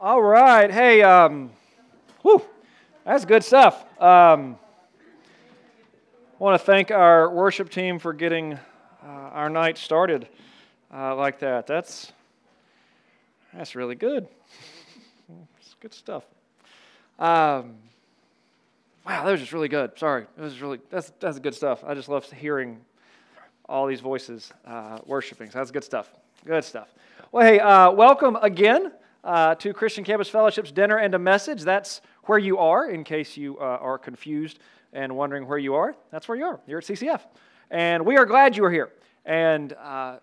All right. Hey, um, whew, that's good stuff. Um, I want to thank our worship team for getting uh, our night started uh, like that. That's that's really good. It's good stuff. Um, wow, that was just really good. Sorry, it was really that's that's good stuff. I just love hearing all these voices uh, worshiping. So that's good stuff. Good stuff. Well, hey, uh, welcome again uh, to Christian Campus Fellowship's Dinner and a Message. That's where you are, in case you uh, are confused and wondering where you are. That's where you are. You're at CCF. And we are glad you are here. And uh,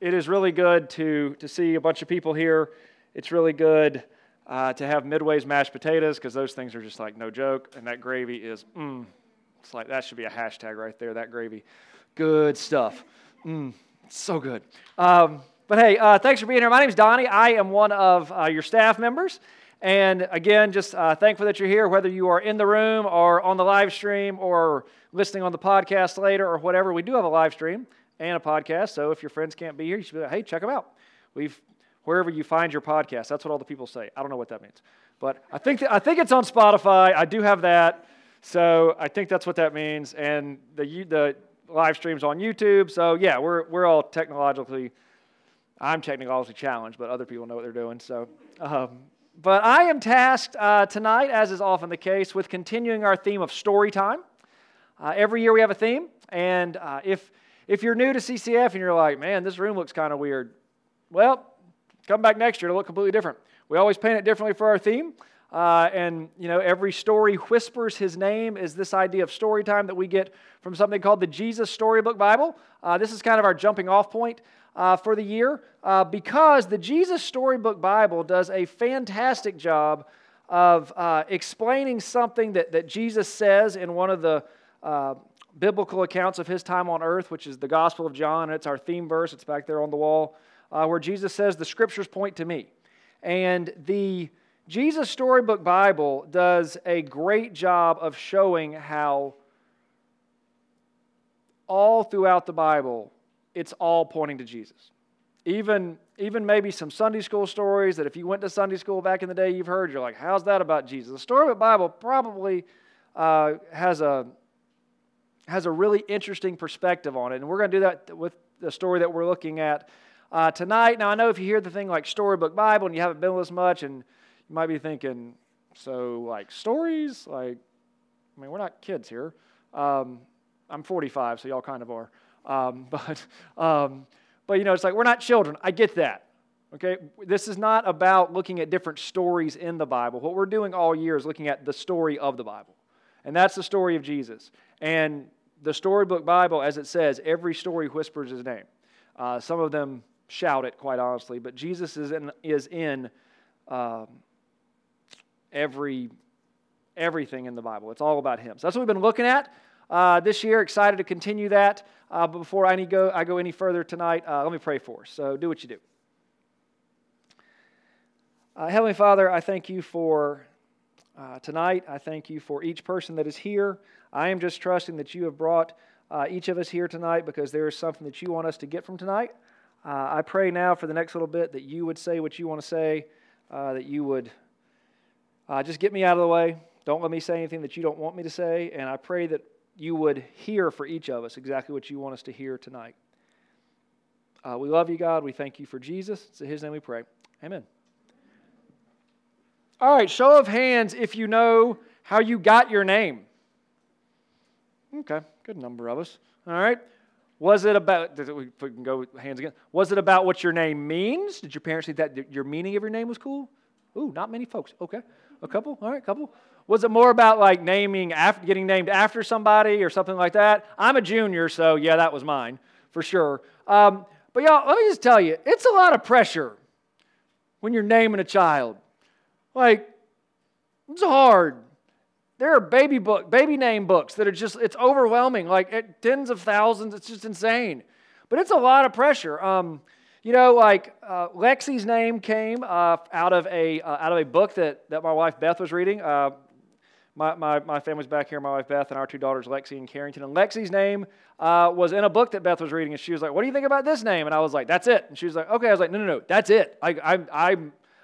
it is really good to, to see a bunch of people here. It's really good uh, to have Midway's mashed potatoes because those things are just like no joke. And that gravy is, mm, it's like that should be a hashtag right there, that gravy. Good stuff. Mm, so good. Um, but hey, uh, thanks for being here. My name is Donnie. I am one of uh, your staff members. And again, just uh, thankful that you're here, whether you are in the room or on the live stream or listening on the podcast later or whatever. We do have a live stream and a podcast. So if your friends can't be here, you should be like, hey, check them out. We've wherever you find your podcast. That's what all the people say. I don't know what that means, but I think th- I think it's on Spotify. I do have that, so I think that's what that means. And the the live streams on YouTube. So yeah, we're we're all technologically I'm technologically challenged, but other people know what they're doing. So, um, but I am tasked uh, tonight, as is often the case, with continuing our theme of story time. Uh, every year we have a theme, and uh, if if you're new to CCF and you're like, man, this room looks kind of weird, well, come back next year; it'll look completely different. We always paint it differently for our theme. Uh, and you know every story whispers his name is this idea of story time that we get from something called the jesus storybook bible uh, this is kind of our jumping off point uh, for the year uh, because the Jesus Storybook Bible does a fantastic job of uh, explaining something that, that Jesus says in one of the uh, biblical accounts of his time on earth, which is the Gospel of John. And it's our theme verse, it's back there on the wall, uh, where Jesus says, The scriptures point to me. And the Jesus Storybook Bible does a great job of showing how all throughout the Bible, it's all pointing to Jesus. Even, even maybe some Sunday school stories that if you went to Sunday school back in the day, you've heard, you're like, how's that about Jesus? The story of the Bible probably uh, has, a, has a really interesting perspective on it. And we're going to do that with the story that we're looking at uh, tonight. Now, I know if you hear the thing like Storybook Bible and you haven't been with us much, and you might be thinking, so like stories? Like, I mean, we're not kids here. Um, I'm 45, so y'all kind of are. Um, but, um, but, you know, it's like we're not children. I get that. Okay? This is not about looking at different stories in the Bible. What we're doing all year is looking at the story of the Bible. And that's the story of Jesus. And the storybook Bible, as it says, every story whispers his name. Uh, some of them shout it, quite honestly, but Jesus is in, is in um, every, everything in the Bible. It's all about him. So that's what we've been looking at uh, this year. Excited to continue that. Uh, but before I, go, I go any further tonight, uh, let me pray for us. So do what you do. Uh, Heavenly Father, I thank you for uh, tonight. I thank you for each person that is here. I am just trusting that you have brought uh, each of us here tonight because there is something that you want us to get from tonight. I pray now for the next little bit that you would say what you want to say, that you would just get me out of the way. Don't let me say anything that you don't want me to say. And I pray that you would hear for each of us exactly what you want us to hear tonight. Uh, we love you, God. We thank you for Jesus. It's in His name we pray. Amen. All right, show of hands if you know how you got your name. Okay, good number of us. All right. Was it about, we can go hands again. Was it about what your name means? Did your parents think that your meaning of your name was cool? Ooh, not many folks. Okay. A couple? All right, couple. Was it more about like naming, after, getting named after somebody or something like that? I'm a junior, so yeah, that was mine for sure. Um, but y'all, let me just tell you, it's a lot of pressure when you're naming a child. Like, it's hard. There are baby book, baby name books that are just, it's overwhelming, like tens of thousands. It's just insane. But it's a lot of pressure. Um, you know, like uh, Lexie's name came uh, out of a uh, out of a book that that my wife Beth was reading. My, my, my family's back here, my wife Beth, and our two daughters, Lexie and Kerrington. And Lexie's name uh, was in a book that Beth was reading, and she was like, What do you think about this name? And I was like, That's it. And she was like, Okay. I was like, No, no, no, that's it. I, I, I,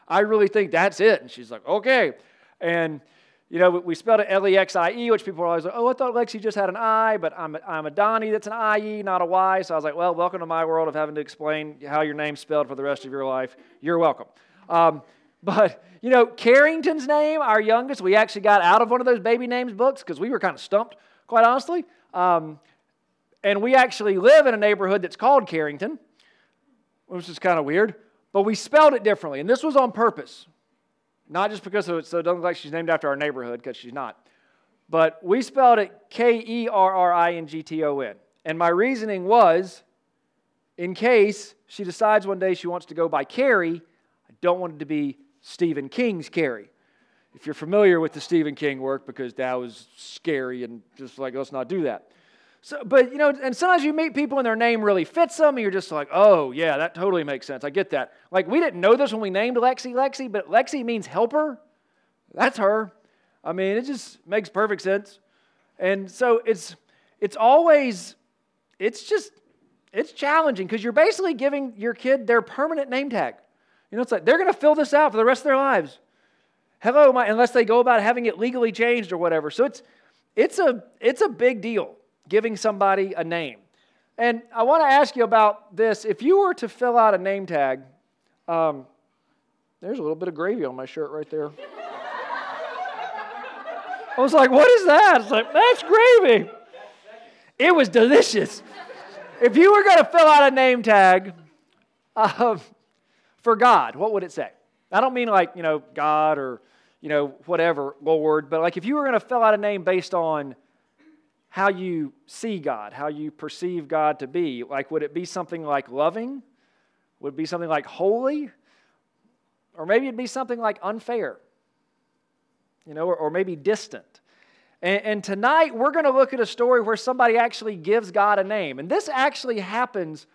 I really think that's it. And she's like, Okay. And, you know, we spelled it L E X I E, which people are always like, Oh, I thought Lexi just had an I, but I'm, I'm a Donnie that's an I E, not a Y. So I was like, Well, welcome to my world of having to explain how your name's spelled for the rest of your life. You're welcome. Um, but, you know, Kerrington's name, our youngest, we actually got out of one of those baby names books because we were kind of stumped, quite honestly. Um, and we actually live in a neighborhood that's called Carrington, which is kind of weird, but we spelled it differently. And this was on purpose, not just because it, so it doesn't look like she's named after our neighborhood, because she's not. But we spelled it K E R R I N G T O N. And my reasoning was in case she decides one day she wants to go by Carrie, I don't want it to be Stephen King's Carrie. If you're familiar with the Stephen King work, because that was scary and just like, let's not do that. So, but you know, and sometimes you meet people and their name really fits them, and you're just like, oh yeah, that totally makes sense. I get that. Like we didn't know this when we named Lexie Lexie, but Lexi means helper. That's her. I mean, it just makes perfect sense. And so it's it's always it's just it's challenging because you're basically giving your kid their permanent name tag. You know, it's like they're going to fill this out for the rest of their lives. Hello, my, unless they go about having it legally changed or whatever. So it's, it's, a, it's a big deal giving somebody a name. And I want to ask you about this. If you were to fill out a name tag, um, there's a little bit of gravy on my shirt right there. I was like, what is that? It's like, that's gravy. It was delicious. If you were going to fill out a name tag, um, for God, what would it say? I don't mean like, you know, God or, you know, whatever, Lord, but like if you were going to fill out a name based on how you see God, how you perceive God to be, like would it be something like loving? Would it be something like holy? Or maybe it'd be something like unfair, you know, or, or maybe distant. And, and tonight we're going to look at a story where somebody actually gives God a name. And this actually happens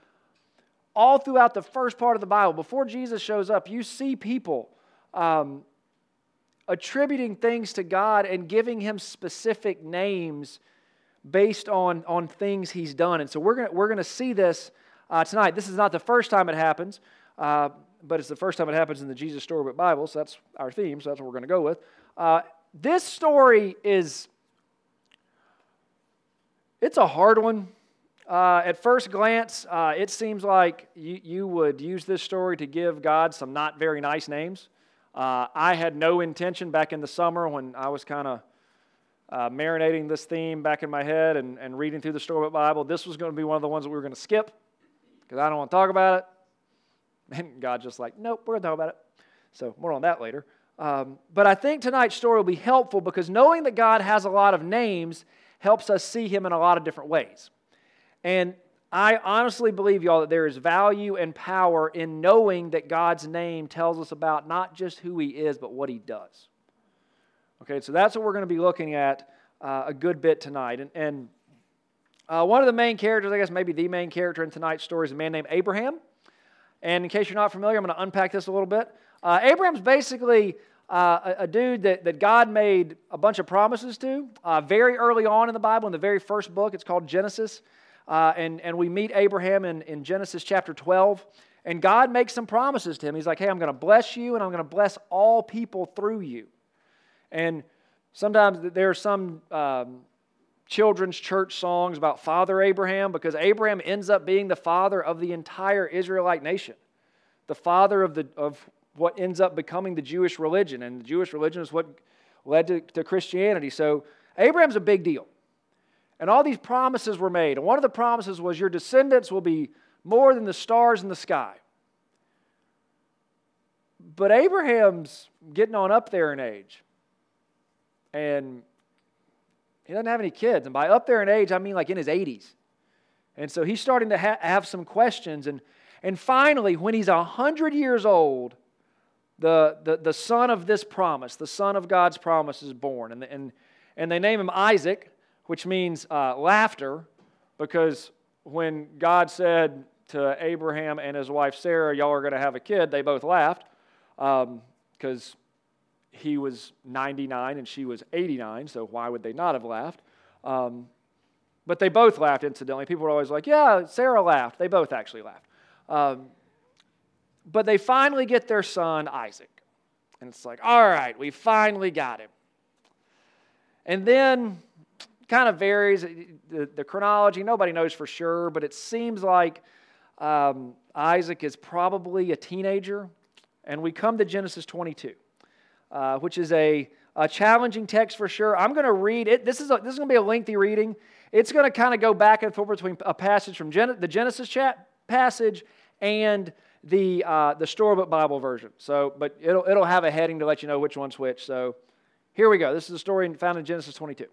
all throughout the first part of the Bible, before Jesus shows up, you see people um, attributing things to God and giving him specific names based on, on things he's done. And so we're going we're to see this uh, tonight. This is not the first time it happens, uh, but it's the first time it happens in the Jesus Storybook Bible, so that's our theme, so that's what we're going to go with. Uh, this story is, it's a hard one. Uh, at first glance, uh, it seems like you, you would use this story to give God some not very nice names. Uh, I had no intention back in the summer when I was kind of uh, marinating this theme back in my head and, and reading through the Storybook Bible. This was going to be one of the ones that we were going to skip because I don't want to talk about it. And God just like, nope, we're going to talk about it. So more on that later. Um, but I think tonight's story will be helpful because knowing that God has a lot of names helps us see Him in a lot of different ways. And I honestly believe, y'all, that there is value and power in knowing that God's name tells us about not just who He is, but what He does. Okay, so that's what we're going to be looking at uh, a good bit tonight. And, and uh, one of the main characters, I guess maybe the main character in tonight's story, is a man named Abraham. And in case you're not familiar, I'm going to unpack this a little bit. Uh, Abraham's basically uh, a, a, dude that, that God made a bunch of promises to uh, very early on in the Bible, in the very first book. It's called Genesis. Uh, and, and we meet Abraham in, in Genesis chapter 12. And God makes some promises to him. He's like, hey, I'm going to bless you and I'm going to bless all people through you. And sometimes there are some um, children's church songs about Father Abraham because Abraham ends up being the father of the entire Israelite nation, the father of, the, of what ends up becoming the Jewish religion. And the Jewish religion is what led to, to Christianity. So Abraham's a big deal. And all these promises were made. And one of the promises was, Your descendants will be more than the stars in the sky. But Abraham's getting on up there in age. And he doesn't have any kids. And by up there in age, I mean like in his 80s. And so he's starting to ha- have some questions. And, and finally, when he's 100 years old, the, the, the son of this promise, the son of God's promise, is born. And, and, and they name him Isaac which means uh, laughter, because when God said to Abraham and his wife Sarah, Y'all are going to have a kid, they both laughed because um, he was 99 and she was 89, so why would they not have laughed? Um, but they both laughed, incidentally. People were always like, yeah, Sarah laughed. They both actually laughed. Um, but they finally get their son, Isaac. And it's like, all right, we finally got him. And then, kind of varies the, the chronology, nobody knows for sure, but it seems like um, Isaac is probably a teenager. And we come to Genesis 22, uh, which is a, a challenging text for sure. I'm going to read it. This is, a, this is going to be a lengthy reading. It's going to kind of go back and forth between a passage from Gen- the Genesis chat passage and the, uh, the Storybook Bible version. So, but it'll, it'll have a heading to let you know which one's which. So here we go. This is a story found in Genesis 22.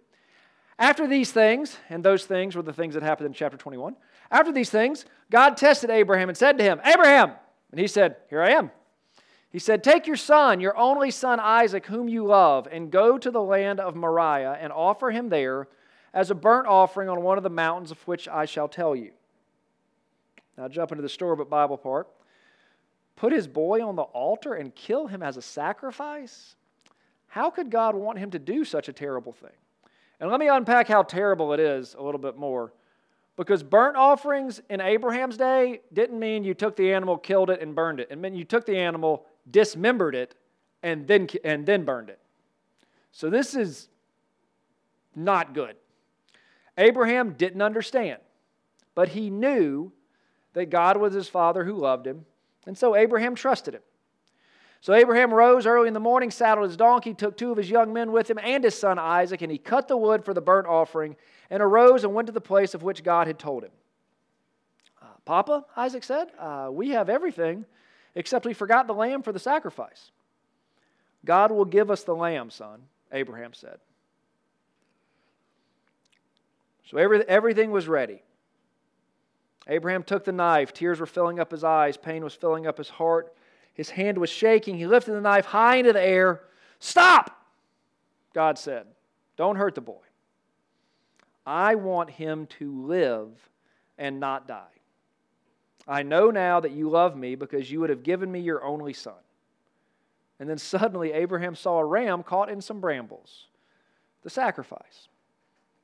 After these things, and those things were the things that happened in chapter 21. After these things, God tested Abraham and said to him, Abraham! And he said, Here I am. He said, Take your son, your only son Isaac, whom you love, and go to the land of Moriah and offer him there as a burnt offering on one of the mountains of which I shall tell you. Now, jump into the Storybook Bible part put his boy on the altar and kill him as a sacrifice? How could God want him to do such a terrible thing? And let me unpack how terrible it is a little bit more. Because burnt offerings in Abraham's day didn't mean you took the animal, killed it, and burned it. It meant you took the animal, dismembered it, and then, and then burned it. So this is not good. Abraham didn't understand, but he knew that God was his father who loved him and so Abraham trusted him. So Abraham rose early in the morning, saddled his donkey, took two of his young men with him and his son Isaac, and he cut the wood for the burnt offering, and arose and went to the place of which God had told him. Uh, Papa, Isaac said, uh, we have everything, except we forgot the lamb for the sacrifice. God will give us the lamb, son, Abraham said. So every, everything was ready. Abraham took the knife. Tears were filling up his eyes. Pain was filling up his heart. His hand was shaking. He lifted the knife high into the air. Stop! God said, Don't hurt the boy. I want him to live and not die. I know now that you love me because you would have given me your only son. And then suddenly Abraham saw a ram caught in some brambles, the sacrifice.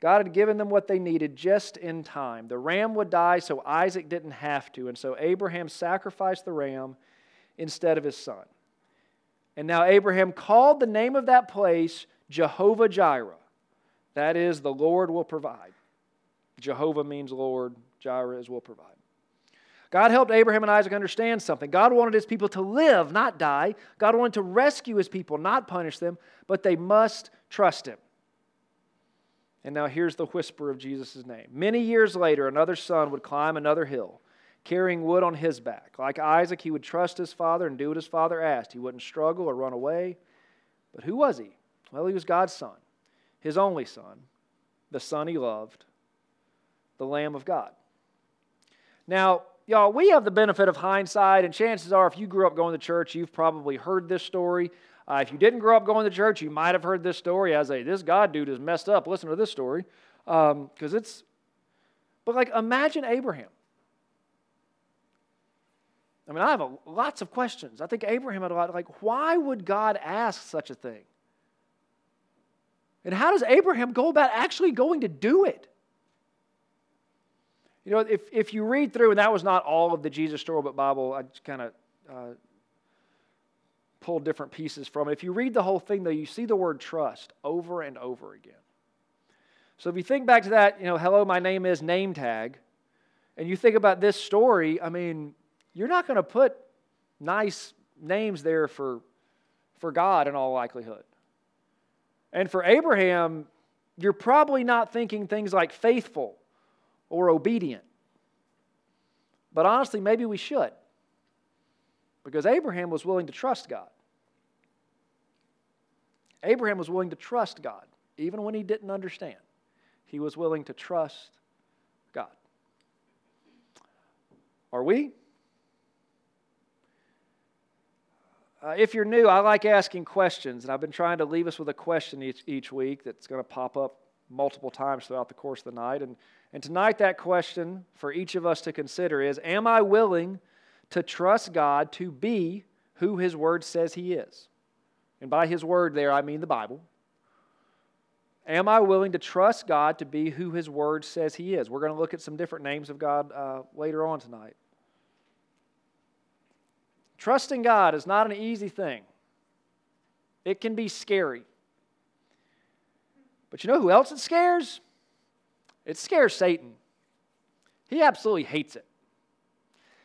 God had given them what they needed just in time. The ram would die so Isaac didn't have to, and so Abraham sacrificed the ram instead of his son. And now Abraham called the name of that place Jehovah Jireh. That is, the Lord will provide. Jehovah means Lord, Jireh is will provide. God helped Abraham and Isaac understand something. God wanted his people to live, not die. God wanted to rescue his people, not punish them, but they must trust him. And now here's the whisper of Jesus' name. Many years later, another son would climb another hill, carrying wood on his back. Like Isaac, he would trust his father and do what his father asked. He wouldn't struggle or run away. But who was he? Well, he was God's son, his only son, the son he loved, the Lamb of God. Now, y'all, we have the benefit of hindsight, and chances are, if you grew up going to church, you've probably heard this story. Uh, if you didn't grow up going to church, you might have heard this story as a this God dude is messed up. Listen to this story because um, it's. But like, imagine Abraham. I mean, I have a, lots of questions. I think Abraham had a lot. Like, why would God ask such a thing? And how does Abraham go about actually going to do it? You know, if, if you read through, and that was not all of the Jesus Storybook Bible, I just kind of uh, pull different pieces from it. If you read the whole thing, though, you see the word trust over and over again. So if you think back to that, you know, hello, my name is name tag, and you think about this story, I mean, you're not going to put nice names there for, for God in all likelihood. And for Abraham, you're probably not thinking things like faithful or obedient. But honestly, maybe we should. Because Abraham was willing to trust God. Abraham was willing to trust God, even when he didn't understand. He was willing to trust God. Are we? Uh, if you're new, I like asking questions, and I've been trying to leave us with a question each, each week that's going to pop up multiple times throughout the course of the night. And, and tonight, that question for each of us to consider is Am I willing to trust God to be who His Word says He is. and by his word there I mean the Bible, am I willing to trust God to be who his word says he is? We're going to look at some different names of God uh, later on tonight. Trusting God is not an easy thing, it can be scary. But you know who else it scares? It scares Satan. He absolutely hates it.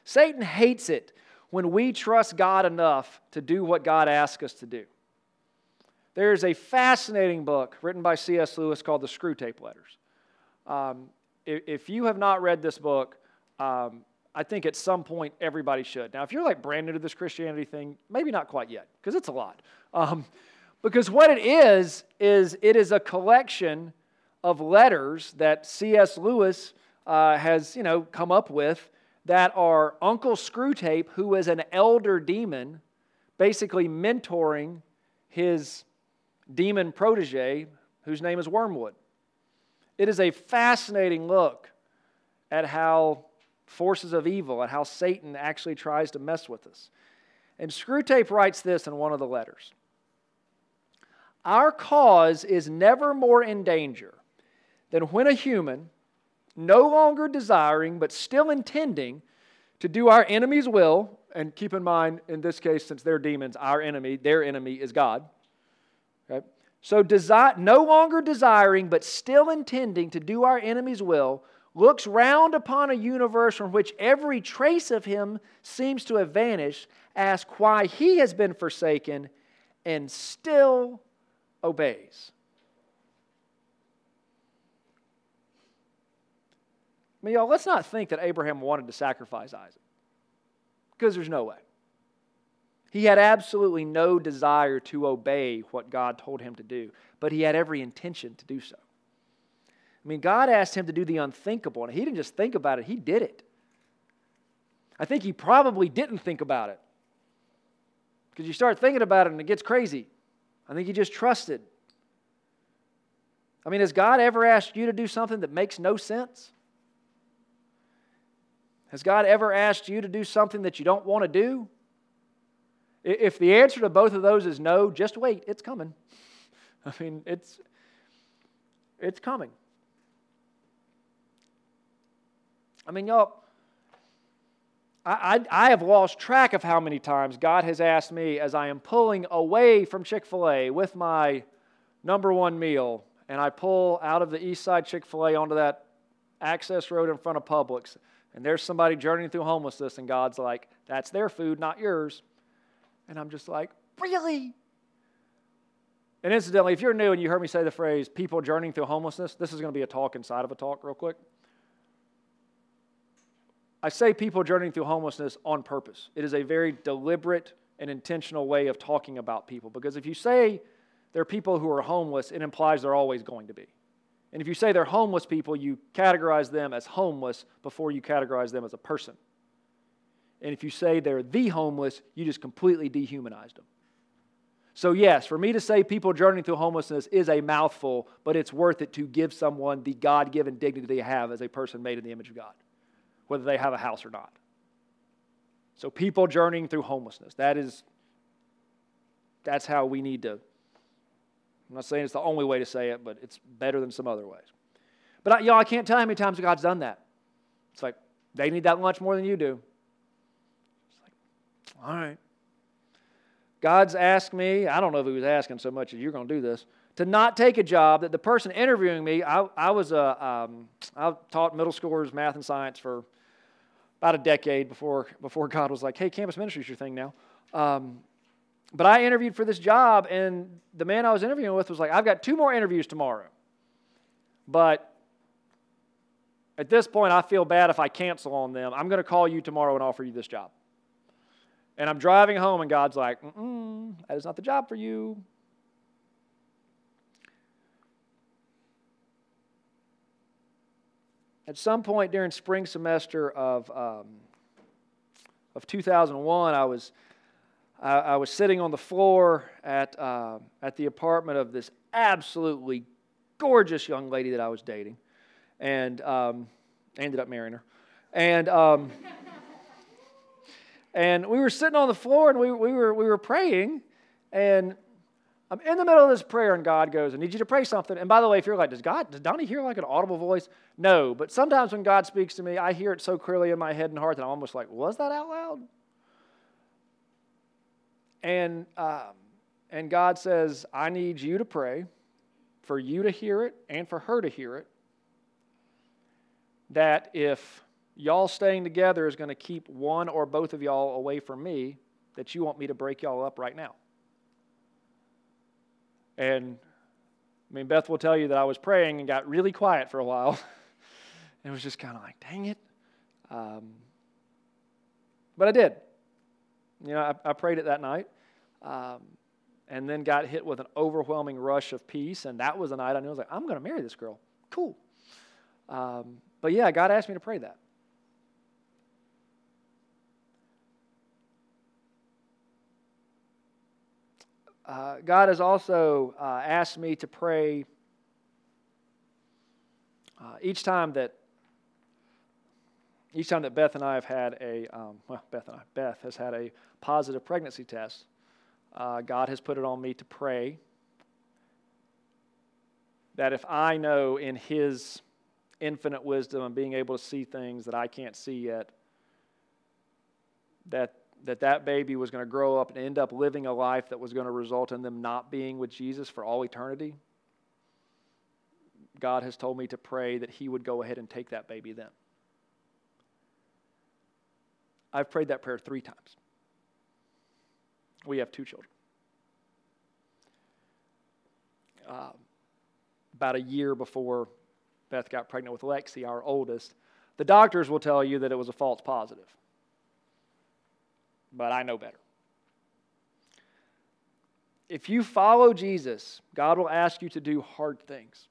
Satan hates it when we trust God enough to do what God asks us to do. There's a fascinating book written by C.S. Lewis called The Screwtape Letters. Um, if, if, you have not read this book, um, I think at some point everybody should. Now, if you're like brand new to this Christianity thing, maybe not quite yet, because it's a lot. Um, because what it is, is it is a collection of letters that C.S. Lewis uh, has, you know, come up with that are Uncle Screwtape, who is an elder demon, basically mentoring his demon protege, whose name is Wormwood. It is a fascinating look at how forces of evil, and how Satan actually tries to mess with us. And Screwtape writes this in one of the letters Our cause is never more in danger than when a human, no longer desiring but still intending to do our enemy's will, and keep in mind, in this case, since they're demons, our enemy, their enemy is God. Okay? So, desi- no longer desiring but still intending to do our enemy's will, looks round upon a universe from which every trace of him seems to have vanished, asks why he has been forsaken, and still obeys. I mean, y'all, let's not think that Abraham wanted to sacrifice Isaac, because there's no way. He had absolutely no desire to obey what God told him to do, but he had every intention to do so. I mean, God asked him to do the unthinkable, and he didn't just think about it, he did it. I think he probably didn't think about it. Because you start thinking about it and it gets crazy. I think he just trusted. I mean, has God ever asked you to do something that makes no sense? Has God ever asked you to do something that you don't want to do? If the answer to both of those is no, just wait, it's coming. I mean, it's it's coming. I mean, y'all, I, I, I, have lost track of how many times God has asked me as I am pulling away from Chick-fil-A with my number one meal, and I pull out of the east side Chick-fil-A onto that access road in front of Publix and there's somebody journeying through homelessness, and God's like, that's their food, not yours. And I'm just like, really? And incidentally, if you're new and you heard me say the phrase people journeying through homelessness, this is going to be a talk inside of a talk, real quick. I say people journeying through homelessness on purpose. It is a very deliberate and intentional way of talking about people because if you say there are people who are homeless, it implies they're always going to be. And if you say they're homeless people, you categorize them as homeless before you categorize them as a person. And if you say they're the homeless, you just completely dehumanized them. So, yes, for me to say people journeying through homelessness is a mouthful, but it's worth it to give someone the God given dignity they have as a person made in the image of God, whether they have a house or not. So, people journeying through homelessness, that is, that's how we need to I'm not saying it's the only way to say it, but it's better than some other ways. But I, y'all, I can't tell how many times God's done that. It's like, they need that lunch more than you do. It's like, all right. God's asked me, I don't know if he was asking so much as you're going to do this, to not take a job that the person interviewing me, I, I was a, um, I taught middle schoolers math and science for about a decade before, before God was like, hey, campus ministry is your thing now. Um, but I interviewed for this job, and the man I was interviewing with was like, I've got two more interviews tomorrow. But at this point, I feel bad if I cancel on them. I'm going to call you tomorrow and offer you this job. And I'm driving home, and God's like, mm that is not the job for you. At some point during spring semester of, um, of 2001, I was I, I was sitting on the floor at, uh, at the apartment of this absolutely gorgeous young lady that I was dating, and um, ended up marrying her. And, um, and we were sitting on the floor and we, we, were, we were praying, and I'm in the middle of this prayer, and God goes, I need you to pray something. And by the way, if you're like, does God, does Donnie hear like an audible voice? No, but sometimes when God speaks to me, I hear it so clearly in my head and heart that I'm almost like, was that out loud? And, um, and God says, I need you to pray for you to hear it and for her to hear it. That if y'all staying together is going to keep one or both of y'all away from me, that you want me to break y'all up right now. And I mean, Beth will tell you that I was praying and got really quiet for a while. and it was just kind of like, dang it. Um, but I did. You know, I, I prayed it that night. Um, and then got hit with an overwhelming rush of peace. And that was the night I knew I was like, I'm going to marry this girl. Cool. Um, but yeah, God asked me to pray that. Uh, God has also uh, asked me to pray uh, each time that each time that Beth and I have had a um, well, Beth and I, Beth has had a positive pregnancy test. Uh, God has put it on me to pray that if I know in His infinite wisdom and being able to see things that I can't see yet, that that that baby was going to grow up and end up living a life that was going to result in them not being with Jesus for all eternity, God has told me to pray that He would go ahead and take that baby then. I've prayed that prayer three times. We have two children. Uh, about a year before Beth got pregnant with Lexie, our oldest, the doctors will tell you that it was a false positive but I know better. If you follow Jesus, God will ask you to do hard things.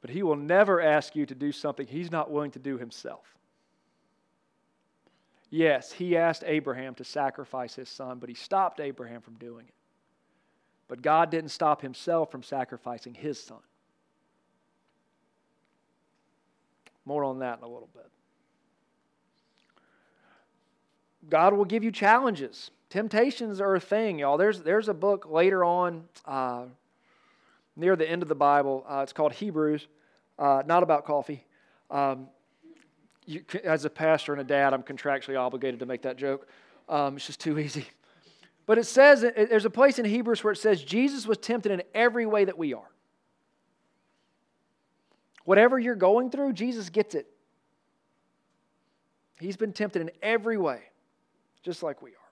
But he will never ask you to do something he's not willing to do himself. Yes, he asked Abraham to sacrifice his son, but he stopped Abraham from doing it. But God didn't stop himself from sacrificing his son. More on that in a little bit. God will give you challenges. Temptations are a thing, y'all. There's, there's a book later on uh, near the end of the Bible. Uh, it's called Hebrews, uh, not about coffee. Um, you, as a pastor and a dad, I'm contractually obligated to make that joke. Um, it's just too easy. But it says, there's a place in Hebrews where it says Jesus was tempted in every way that we are. Whatever you're going through, Jesus gets it. He's been tempted in every way, just like we are.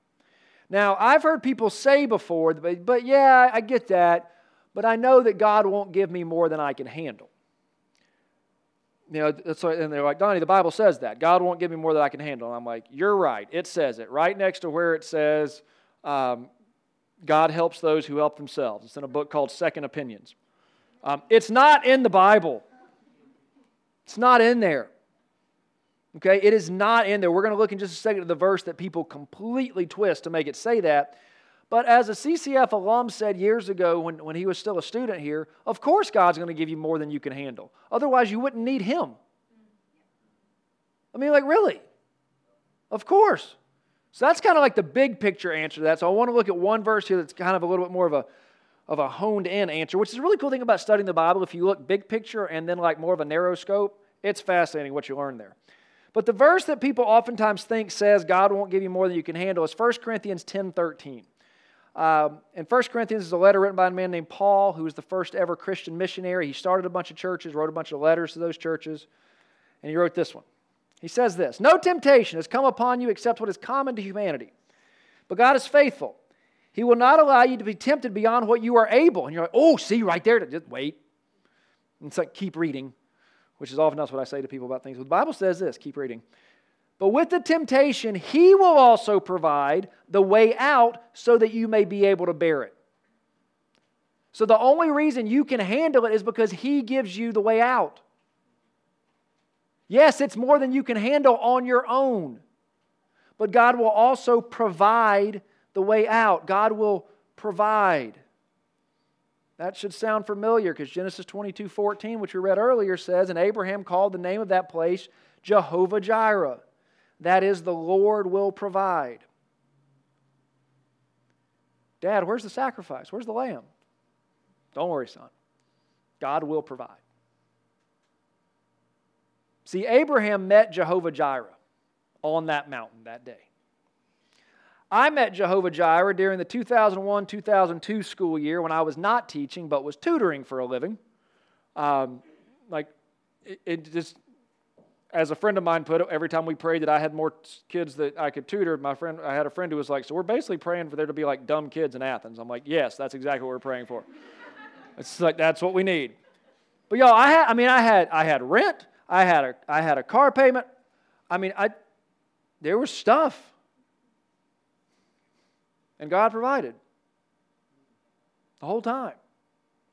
Now, I've heard people say before, but, but yeah, I get that, but I know that God won't give me more than I can handle. You know, and they're like, Donnie, the Bible says that. God won't give me more than I can handle. And I'm like, you're right. It says it right next to where it says, um, God helps those who help themselves. It's in a book called Second Opinions. Um, it's not in the Bible, it's not in there. Okay, it is not in there. We're going to look in just a second at the verse that people completely twist to make it say that. But as a CCF alum said years ago when, when he was still a student here, of course God's going to give you more than you can handle. Otherwise, you wouldn't need Him. I mean, like, really? Of course. So that's kind of like the big picture answer to that. So I want to look at one verse here that's kind of a little bit more of a of a honed in answer, which is a really cool thing about studying the Bible. If you look big picture and then like more of a narrow scope, it's fascinating what you learn there. But the verse that people oftentimes think says God won't give you more than you can handle is 1 Corinthians 10 13. Um, and 1 Corinthians is a letter written by a man named Paul, who was the first ever Christian missionary. He started a bunch of churches, wrote a bunch of letters to those churches, and he wrote this one. He says this No temptation has come upon you except what is common to humanity. But God is faithful. He will not allow you to be tempted beyond what you are able. And you're like, oh, see right there. Just wait. And it's like, keep reading, which is often that's what I say to people about things. But the Bible says this keep reading. But with the temptation, He will also provide the way out so that you may be able to bear it. So the only reason you can handle it is because He gives you the way out. Yes, it's more than you can handle on your own. But God will also provide the way out. God will provide. That should sound familiar because Genesis 22 14, which we read earlier, says, And Abraham called the name of that place Jehovah Jireh. That is, the Lord will provide. Dad, where's the sacrifice? Where's the lamb? Don't worry, son. God will provide. See, Abraham met Jehovah Jireh on that mountain that day. I met Jehovah Jireh during the 2001 2002 school year when I was not teaching but was tutoring for a living. Um, like, it, it, just, as a friend of mine put it, every time we prayed that I had more kids that I could tutor, my friend, I had a friend who was like, So we're basically praying for there to be like dumb kids in Athens. I'm like, Yes, that's exactly what we're praying for. it's like, that's what we need. But y'all, I had, I mean, I had, I had rent, I had a, I had a car payment. I mean, I, there was stuff. And God provided the whole time.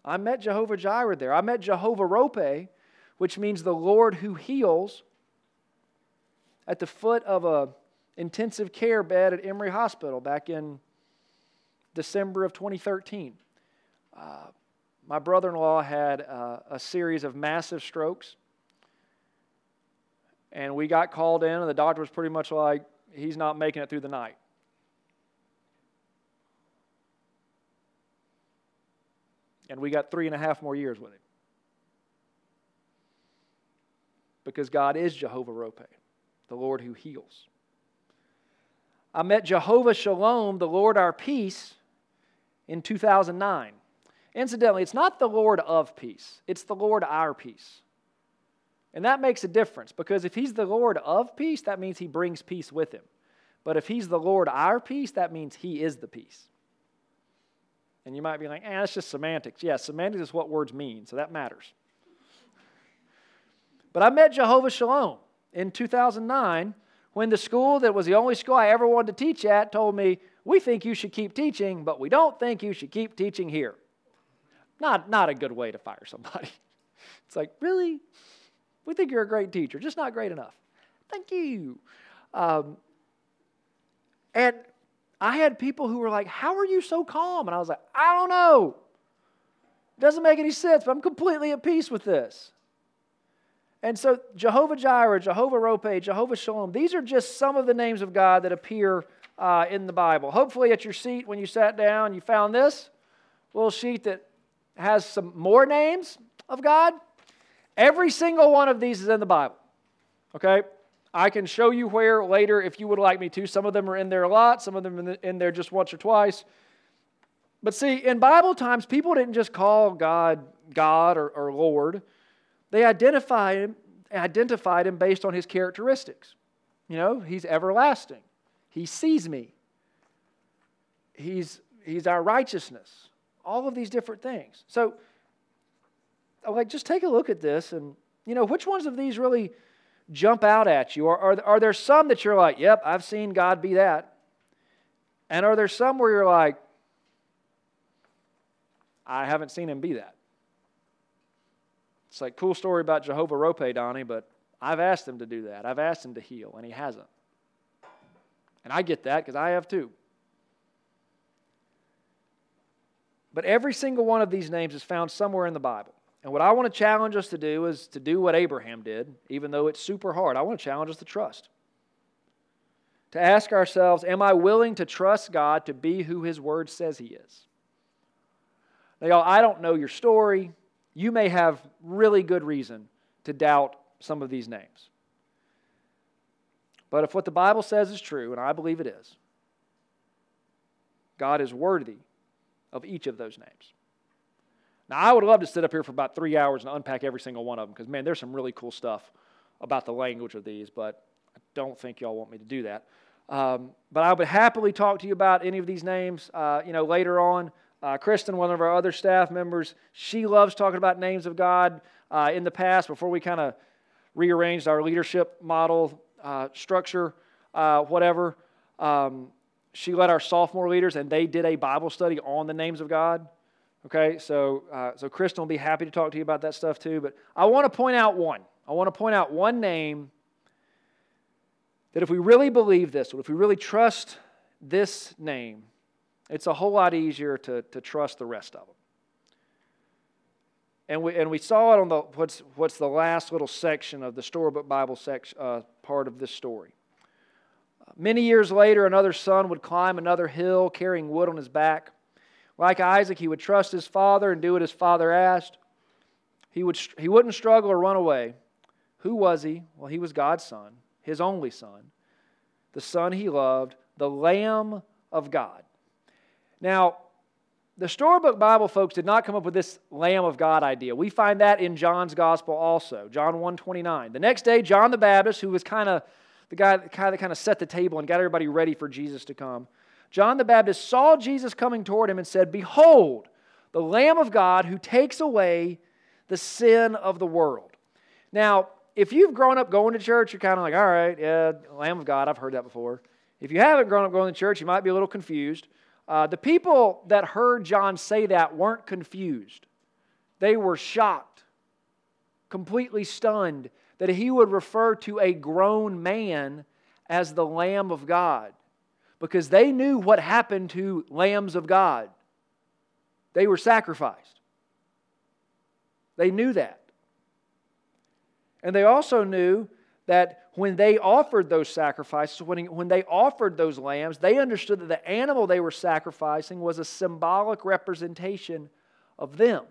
I met Jehovah Jireh there. I met Jehovah Rophe, which means the Lord who heals, at the foot of a intensive care bed at Emory Hospital back in December of 2013. Uh, my brother in law had uh, a series of massive strokes. And we got called in, and the doctor was pretty much like, he's not making it through the night. And we got three and a half more years with him. Because God is Jehovah Rophe, the Lord who heals. I met Jehovah Shalom, the Lord our peace, in 2009. Incidentally, it's not the Lord of peace, it's the Lord our peace. And that makes a difference because if He's the Lord of peace, that means He brings peace with Him. But if He's the Lord our peace, that means He is the peace. And you might be like, eh, that's just semantics. Yeah, semantics is what words mean, so that matters. But I met Jehovah Shalom in 2009 when the school that was the only school I ever wanted to teach at told me, We think you should keep teaching, but we don't think you should keep teaching here. Not, not a good way to fire somebody. It's like, really? We think you're a great teacher, just not great enough. Thank you. Um, and I had people who were like, How are you so calm? And I was like, I don't know. It doesn't make any sense, but I'm completely at peace with this. And so, Jehovah Jireh, Jehovah Rophe, Jehovah Shalom, these are just some of the names of God that appear uh, in the Bible. Hopefully, at your seat when you sat down, you found this little sheet that has some more names of God. Every single one of these is in the Bible. Okay? I can show you where later if you would like me to. Some of them are in there a lot, some of them in there just once or twice. But see, in Bible times, people didn't just call God God or, or Lord. They identified him, identified him based on his characteristics. You know, he's everlasting. He sees me. He's, he's our righteousness. All of these different things. So, like, just take a look at this and, you know, which ones of these really jump out at you? Are, are there some that you're like, yep, I've seen God be that? And are there some where you're like, I haven't seen him be that? It's like, cool story about Jehovah Rophe, Donnie, but I've asked him to do that. I've asked him to heal, and he hasn't. And I get that because I have too. But every single one of these names is found somewhere in the Bible. And what I want to challenge us to do is to do what Abraham did, even though it's super hard. I want to challenge us to trust. To ask ourselves, am I willing to trust God to be who His Word says He is? Now, y'all, I don't know your story. You may have really good reason to doubt some of these names. But if what the Bible says is true, and I believe it is, God is worthy of each of those names. Now, I would love to sit up here for about three hours and unpack every single one of them because, man, there's some really cool stuff about the language of these, but I don't think y'all want me to do that. Um, but I would happily talk to you about any of these names, uh, you know, later on. Uh, Kristen, one of our other staff members, she loves talking about names of God. Uh, in the past, before we kind of rearranged our leadership model uh, structure, uh, whatever, um, she led our sophomore leaders, and they did a Bible study on the names of God. Okay, so, uh, so Kristen will be happy to talk to you about that stuff too. But I want to point out one. I want to point out one name that if we really believe this, if we really trust this name, it's a whole lot easier to, to trust the rest of them. And we, and we saw it on the, what's, what's the last little section of the Storybook Bible section, uh, part of this story. Many years later, another son would climb another hill carrying wood on his back. Like Isaac, he would trust his father and do what his father asked. He, would, he wouldn't struggle or run away. Who was he? Well, he was God's son, his only son, the son he loved, the Lamb of God. Now, the storybook Bible folks did not come up with this Lamb of God idea. We find that in John's Gospel also, John 129. The next day, John the Baptist, who was kind of the guy that kind of set the table and got everybody ready for Jesus to come, John the Baptist saw Jesus coming toward him and said, Behold, the Lamb of God who takes away the sin of the world. Now, if you've grown up going to church, you're kind of like, all right, yeah, Lamb of God, I've heard that before. If you haven't grown up going to church, you might be a little confused. Uh, the people that heard John say that weren't confused, they were shocked, completely stunned that he would refer to a grown man as the Lamb of God because they knew what happened to lambs of God. They were sacrificed. They knew that. And they also knew that when they offered those sacrifices, when, when they offered those lambs, they understood that the animal they were sacrificing was a symbolic representation of them.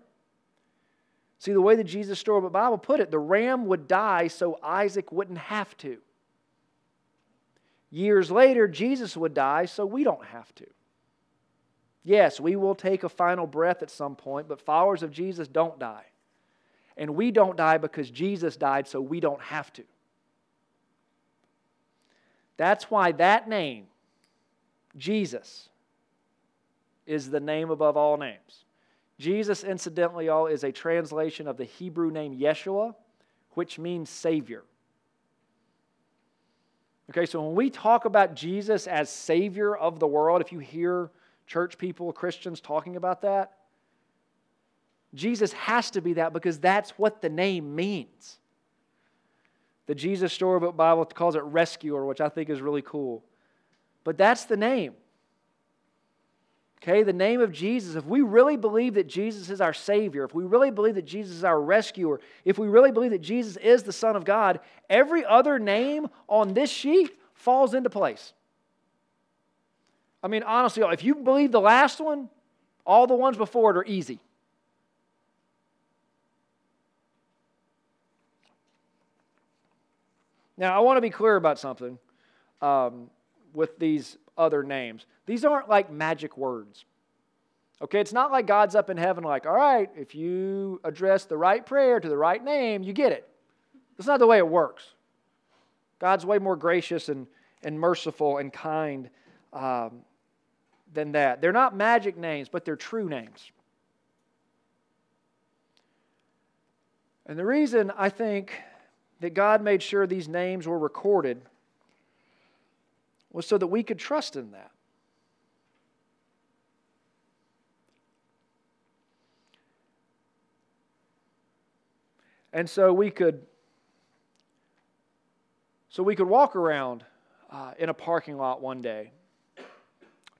See, the way the Jesus Storybook Bible put it, the ram would die so Isaac wouldn't have to. Years later, Jesus would die so we don't have to. Yes, we will take a final breath at some point, but followers of Jesus don't die. And we don't die because Jesus died so we don't have to. That's why that name, Jesus, is the name above all names. Jesus, incidentally, all is a translation of the Hebrew name Yeshua, which means Savior. Okay, so when we talk about Jesus as Savior of the world, if you hear church people, Christians talking about that, Jesus has to be that because that's what the name means. The Jesus Storybook Bible calls it rescuer, which I think is really cool. But that's the name. Okay, the name of Jesus. If we really believe that Jesus is our Savior, if we really believe that Jesus is our rescuer, if we really believe that Jesus is the Son of God, every other name on this sheet falls into place. I mean, honestly, if you believe the last one, all the ones before it are easy. Now, I want to be clear about something um, with these other names. These aren't like magic words. Okay, it's not like God's up in heaven, like, all right, if you address the right prayer to the right name, you get it. That's not the way it works. God's way more gracious and, and merciful and kind um, than that. They're not magic names, but they're true names. And the reason I think that God made sure these names were recorded was so that we could trust in that. And so we could so we could walk around uh, in a parking lot one day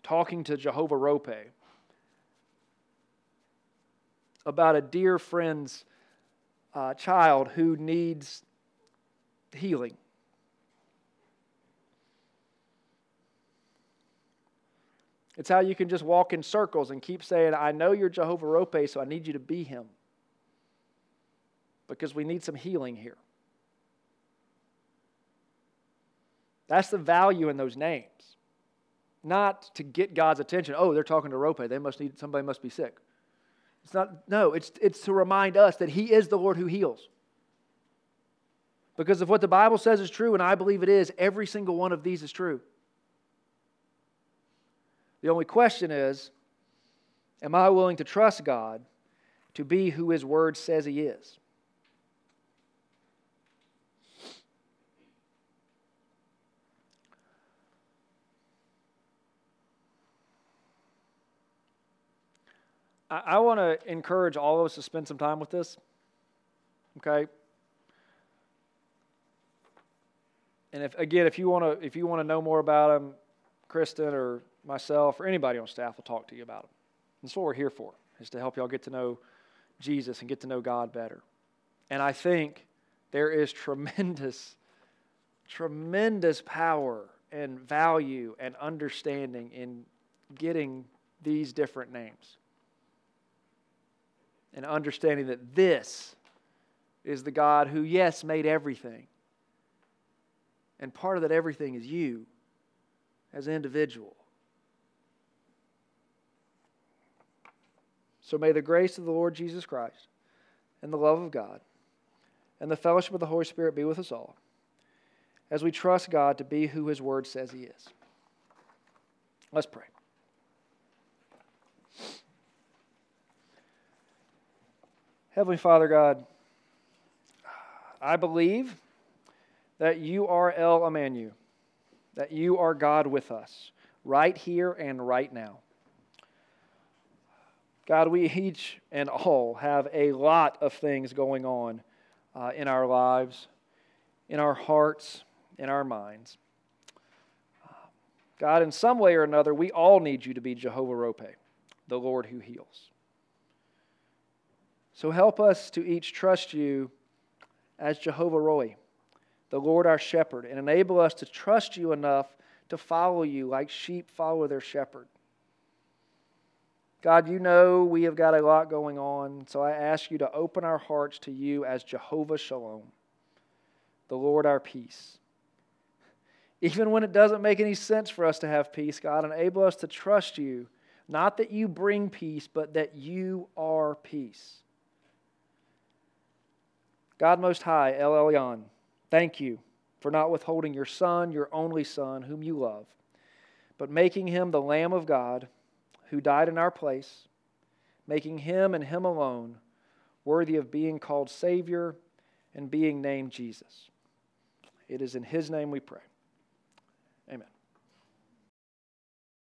talking to Jehovah Rophe about a dear friend's uh, child who needs healing. It's how you can just walk in circles and keep saying, I know you're Jehovah Rophe, so I need you to be him. Because we need some healing here. That's the value in those names. Not to get God's attention. Oh, they're talking to Rophe. They must need somebody must be sick. It's not no, it's it's to remind us that He is the Lord who heals. Because if what the Bible says is true, and I believe it is, every single one of these is true. The only question is Am I willing to trust God to be who His Word says He is? I, I want to encourage all of us to spend some time with this. Okay? And if again, if you want to if you want to know more about them, Kristen or myself or anybody on staff will talk to you about them. That's what we're here for, is to help y'all get to know Jesus and get to know God better. And I think there is tremendous, tremendous power and value and understanding in getting these different names and understanding that this is the God who, yes, made everything. And part of that everything is you as an individual. So may the grace of the Lord Jesus Christ and the love of God and the fellowship of the Holy Spirit be with us all as we trust God to be who His Word says He is. Let's pray. Heavenly Father God, I believe that you are El Emmanuel, that you are God with us, right here and right now. God, we each and all have a lot of things going on uh, in our lives, in our hearts, in our minds. God, in some way or another, we all need you to be Jehovah Rophe, the Lord who heals. So help us to each trust you as Jehovah Rohi, the Lord our shepherd, and enable us to trust you enough to follow you like sheep follow their shepherd. God, you know we have got a lot going on, so I ask you to open our hearts to you as Jehovah Shalom, the Lord our peace. Even when it doesn't make any sense for us to have peace, God, enable us to trust you, not that you bring peace, but that you are peace. God Most High, El Elyon, thank you for not withholding your Son, your only Son, whom you love, but making him the Lamb of God who died in our place, making him and him alone worthy of being called Savior and being named Jesus. It is in his name we pray. Amen.